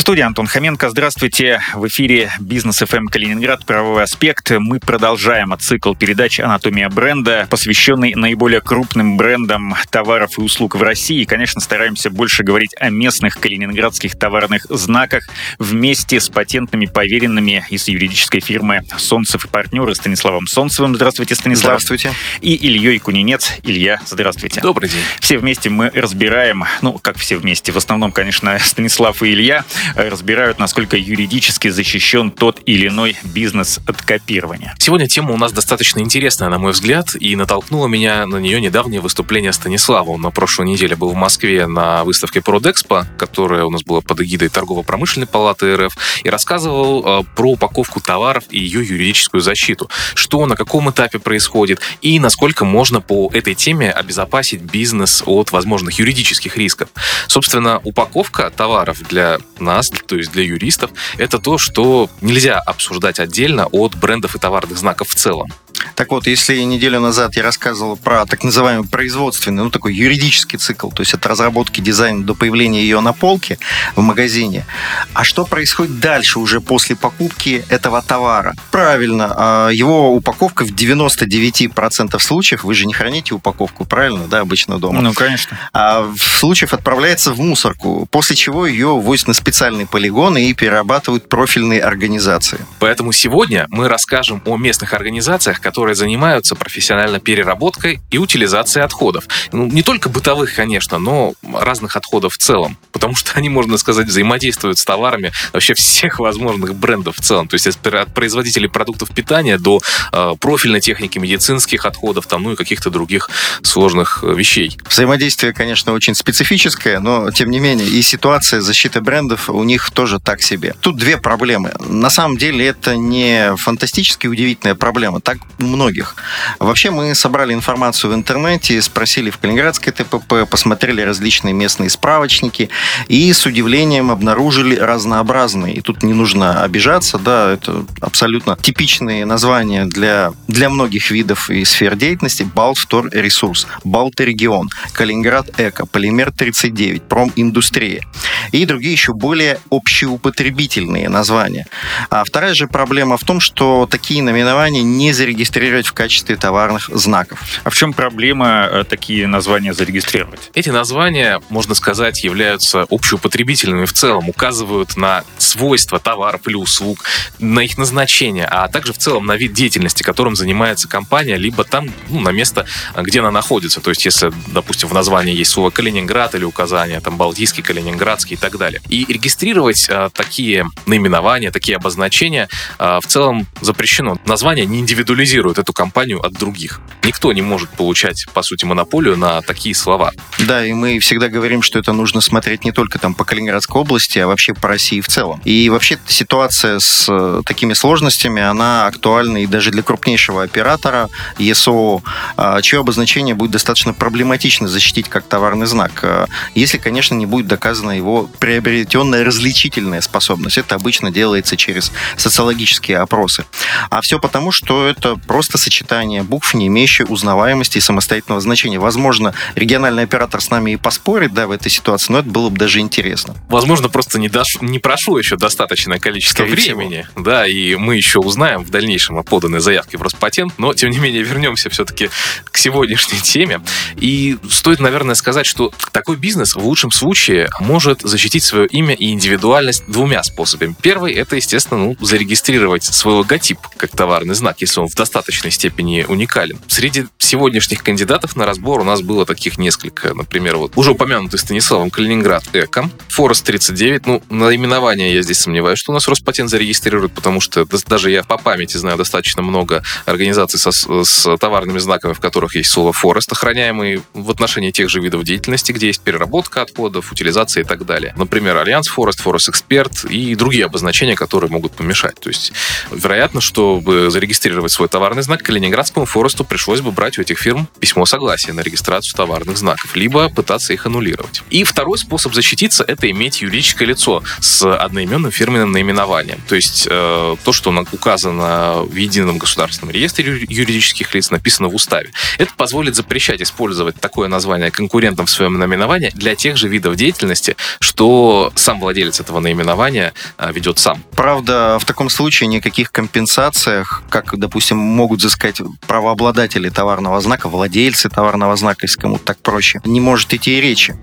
студии Антон Хоменко. Здравствуйте. В эфире Бизнес FM Калининград. Правовой аспект. Мы продолжаем цикл передач «Анатомия бренда», посвященный наиболее крупным брендам товаров и услуг в России. И, конечно, стараемся больше говорить о местных калининградских товарных знаках вместе с патентными поверенными из юридической фирмы «Солнцев и партнеры» Станиславом Солнцевым. Здравствуйте, Станислав. Здравствуйте. И Ильей Кунинец. Илья, здравствуйте. Добрый день. Все вместе мы разбираем, ну, как все вместе, в основном, конечно, Станислав и Илья, разбирают, насколько юридически защищен тот или иной бизнес от копирования. Сегодня тема у нас достаточно интересная, на мой взгляд, и натолкнуло меня на нее недавнее выступление Станислава. Он на прошлой неделе был в Москве на выставке Продэкспо, которая у нас была под эгидой Торгово-промышленной палаты РФ, и рассказывал э, про упаковку товаров и ее юридическую защиту. Что на каком этапе происходит и насколько можно по этой теме обезопасить бизнес от возможных юридических рисков. Собственно, упаковка товаров для нас, то есть для юристов, это то, что нельзя обсуждать отдельно от брендов и товарных знаков в целом. Так вот, если неделю назад я рассказывал про так называемый производственный, ну такой юридический цикл, то есть от разработки дизайна до появления ее на полке в магазине, а что происходит дальше уже после покупки этого товара? Правильно, а, его упаковка в 99% случаев, вы же не храните упаковку, правильно, да, обычно дома? Ну, конечно. А в случаев отправляется в мусорку, после чего ее возят на специальный полигон и перерабатывают профильные организации. Поэтому сегодня мы расскажем о местных организациях, которые занимаются профессионально переработкой и утилизацией отходов. Ну, не только бытовых, конечно, но разных отходов в целом. Потому что они, можно сказать, взаимодействуют с товарами вообще всех возможных брендов в целом. То есть от производителей продуктов питания до э, профильной техники, медицинских отходов, там, ну и каких-то других сложных э, вещей. Взаимодействие, конечно, очень специфическое, но тем не менее и ситуация защиты брендов у них тоже так себе. Тут две проблемы. На самом деле это не фантастически удивительная проблема. Так у многих. Вообще мы собрали информацию в интернете, спросили в Калининградской ТПП, посмотрели различные местные справочники и с удивлением обнаружили разнообразные. И тут не нужно обижаться, да, это абсолютно типичные названия для, для многих видов и сфер деятельности. Балтвтор ресурс, Балт-регион, Калининград Эко, Полимер 39, Проминдустрия и другие еще более общеупотребительные названия. А вторая же проблема в том, что такие наименования не зарегистрированы зарегистрировать в качестве товарных знаков. А в чем проблема э, такие названия зарегистрировать? Эти названия, можно сказать, являются общеупотребительными в целом, указывают на свойства товаров или услуг, на их назначение, а также в целом на вид деятельности, которым занимается компания, либо там, ну, на место, где она находится. То есть, если, допустим, в названии есть слово Калининград или указание там Балтийский, Калининградский и так далее. И регистрировать а, такие наименования, такие обозначения а, в целом запрещено. Название не индивидуализируется дистанцирует эту компанию от других. Никто не может получать, по сути, монополию на такие слова. Да, и мы всегда говорим, что это нужно смотреть не только там по Калининградской области, а вообще по России в целом. И вообще ситуация с э, такими сложностями, она актуальна и даже для крупнейшего оператора ЕСО, а, чье обозначение будет достаточно проблематично защитить как товарный знак, э, если, конечно, не будет доказана его приобретенная различительная способность. Это обычно делается через социологические опросы. А все потому, что это просто сочетание букв, не имеющие узнаваемости и самостоятельного значения. Возможно, региональный оператор с нами и поспорит да, в этой ситуации, но это было бы даже интересно. Возможно, просто не, дош... не прошло еще достаточное количество Скорее времени, всего. да, и мы еще узнаем в дальнейшем о поданной заявке в Роспатент, но, тем не менее, вернемся все-таки к сегодняшней теме. И стоит, наверное, сказать, что такой бизнес в лучшем случае может защитить свое имя и индивидуальность двумя способами. Первый — это, естественно, ну, зарегистрировать свой логотип как товарный знак, если он в достаточно достаточной степени уникален. Среди сегодняшних кандидатов на разбор у нас было таких несколько. Например, вот уже упомянутый Станиславом Калининград Эко, Форест 39. Ну, наименование я здесь сомневаюсь, что у нас Роспатент зарегистрирует, потому что даже я по памяти знаю достаточно много организаций со, с товарными знаками, в которых есть слово Форест, охраняемый в отношении тех же видов деятельности, где есть переработка отходов, утилизация и так далее. Например, Альянс Форест, Форест Эксперт и другие обозначения, которые могут помешать. То есть, вероятно, чтобы зарегистрировать свой товарный товарный знак, Калининградскому форесту пришлось бы брать у этих фирм письмо согласия на регистрацию товарных знаков, либо пытаться их аннулировать. И второй способ защититься – это иметь юридическое лицо с одноименным фирменным наименованием. То есть э, то, что указано в едином государственном реестре юридических лиц, написано в уставе. Это позволит запрещать использовать такое название конкурентам в своем наименовании для тех же видов деятельности, что сам владелец этого наименования э, ведет сам. Правда, в таком случае никаких компенсациях, как, допустим, могут взыскать правообладатели товарного знака, владельцы товарного знака, если кому-то так проще, не может идти и речи.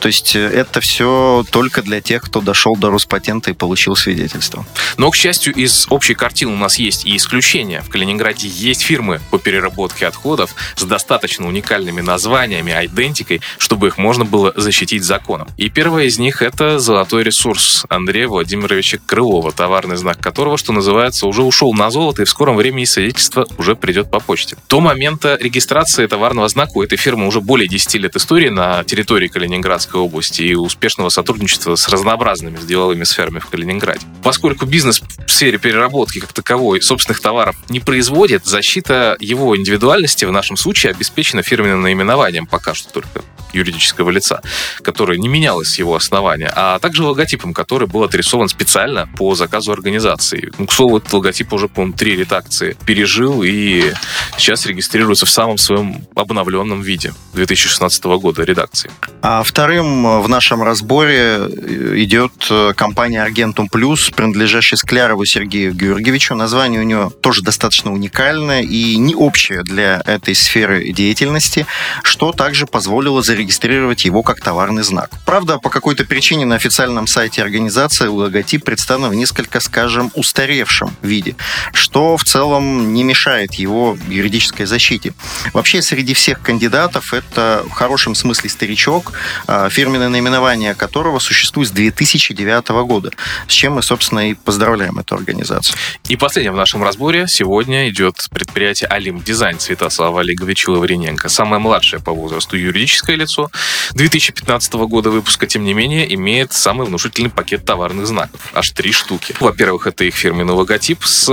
То есть э, это все только для тех, кто дошел до Роспатента и получил свидетельство. Но, к счастью, из общей картины у нас есть и исключения. В Калининграде есть фирмы по переработке отходов с достаточно уникальными названиями, айдентикой, чтобы их можно было защитить законом. И первая из них — это «Золотой ресурс» Андрея Владимировича Крылова, товарный знак которого, что называется, уже ушел на золото, и в скором времени свидетельство уже придет по почте. До момента регистрации товарного знака у этой фирмы уже более 10 лет истории на территории Калининградской области и успешного сотрудничества с разнообразными деловыми сферами в Калининграде. Поскольку бизнес в сфере переработки как таковой собственных товаров не производит, защита его индивидуальности в нашем случае обеспечена фирменным наименованием пока что только юридического лица, которое не менялось с его основания, а также логотипом, который был отрисован специально по заказу организации. Ну, к слову, этот логотип уже, по-моему, три редакции пережил и сейчас регистрируется в самом своем обновленном виде 2016 года редакции. А вторым в нашем разборе идет компания Argentum Plus, принадлежащая Склярову Сергею Георгиевичу. Название у него тоже достаточно уникальное и не общее для этой сферы деятельности, что также позволило зарегистрировать его как товарный знак. Правда, по какой-то причине на официальном сайте организации логотип представлен в несколько, скажем, устаревшем виде, что в целом не мешает его юридической защите. Вообще, среди всех кандидатов это в хорошем смысле старичок, а, фирменное наименование которого существует с 2009 года, с чем мы, собственно, и поздравляем эту организацию. И последнее в нашем разборе сегодня идет предприятие «Алим Дизайн» Святослава Олеговича Лаврененко. Самое младшее по возрасту юридическое лицо лицо 2015 года выпуска, тем не менее, имеет самый внушительный пакет товарных знаков. Аж три штуки. Во-первых, это их фирменный логотип с,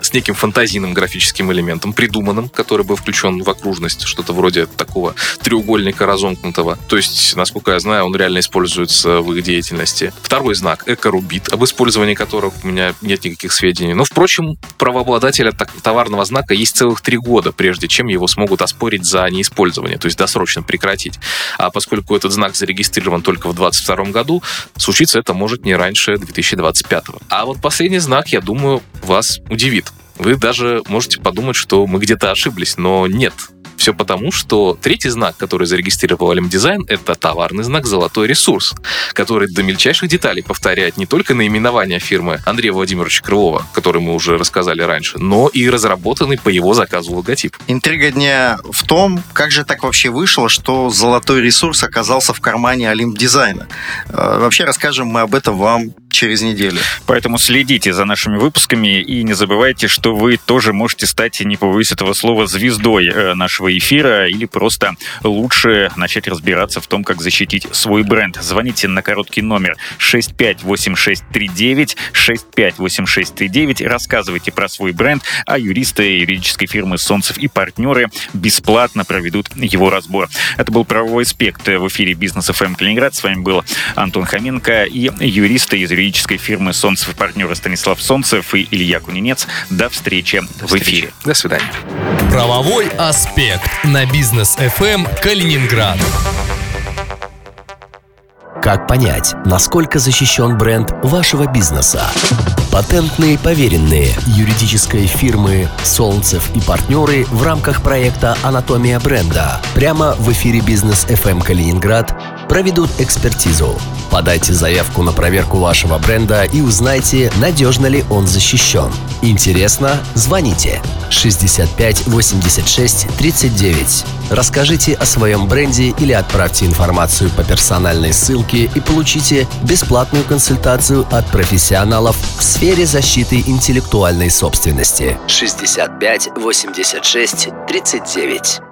с неким фантазийным графическим элементом, придуманным, который был включен в окружность, что-то вроде такого треугольника разомкнутого. То есть, насколько я знаю, он реально используется в их деятельности. Второй знак — Экорубит, об использовании которого у меня нет никаких сведений. Но, впрочем, правообладателя товарного знака есть целых три года, прежде чем его смогут оспорить за неиспользование, то есть досрочно прекратить. А поскольку этот знак зарегистрирован только в 2022 году, случиться это может не раньше 2025. А вот последний знак, я думаю, вас удивит. Вы даже можете подумать, что мы где-то ошиблись, но нет. Все потому, что третий знак, который зарегистрировал Алим Дизайн, это товарный знак «Золотой ресурс», который до мельчайших деталей повторяет не только наименование фирмы Андрея Владимировича Крылова, который мы уже рассказали раньше, но и разработанный по его заказу логотип. Интрига дня в том, как же так вообще вышло, что «Золотой ресурс» оказался в кармане Алим Дизайна. Э, вообще расскажем мы об этом вам через неделю. Поэтому следите за нашими выпусками и не забывайте, что вы тоже можете стать, не побоюсь этого слова, звездой э, нашего эфира или просто лучше начать разбираться в том, как защитить свой бренд. Звоните на короткий номер 658639, 658639, рассказывайте про свой бренд, а юристы юридической фирмы «Солнцев» и партнеры бесплатно проведут его разбор. Это был «Правовой аспект» в эфире «Бизнес ФМ Калининград». С вами был Антон Хоменко и юристы из юридической фирмы «Солнцев» и партнеры Станислав Солнцев и Илья Кунинец. До встречи До в эфире. До свидания. Правовой аспект на бизнес FM Калининград. Как понять, насколько защищен бренд вашего бизнеса? Патентные поверенные юридической фирмы «Солнцев и партнеры» в рамках проекта «Анатомия бренда» прямо в эфире «Бизнес FM Калининград» проведут экспертизу. Подайте заявку на проверку вашего бренда и узнайте, надежно ли он защищен. Интересно? Звоните 65 86 39. Расскажите о своем бренде или отправьте информацию по персональной ссылке и получите бесплатную консультацию от профессионалов в сфере защиты интеллектуальной собственности. 65 86 39.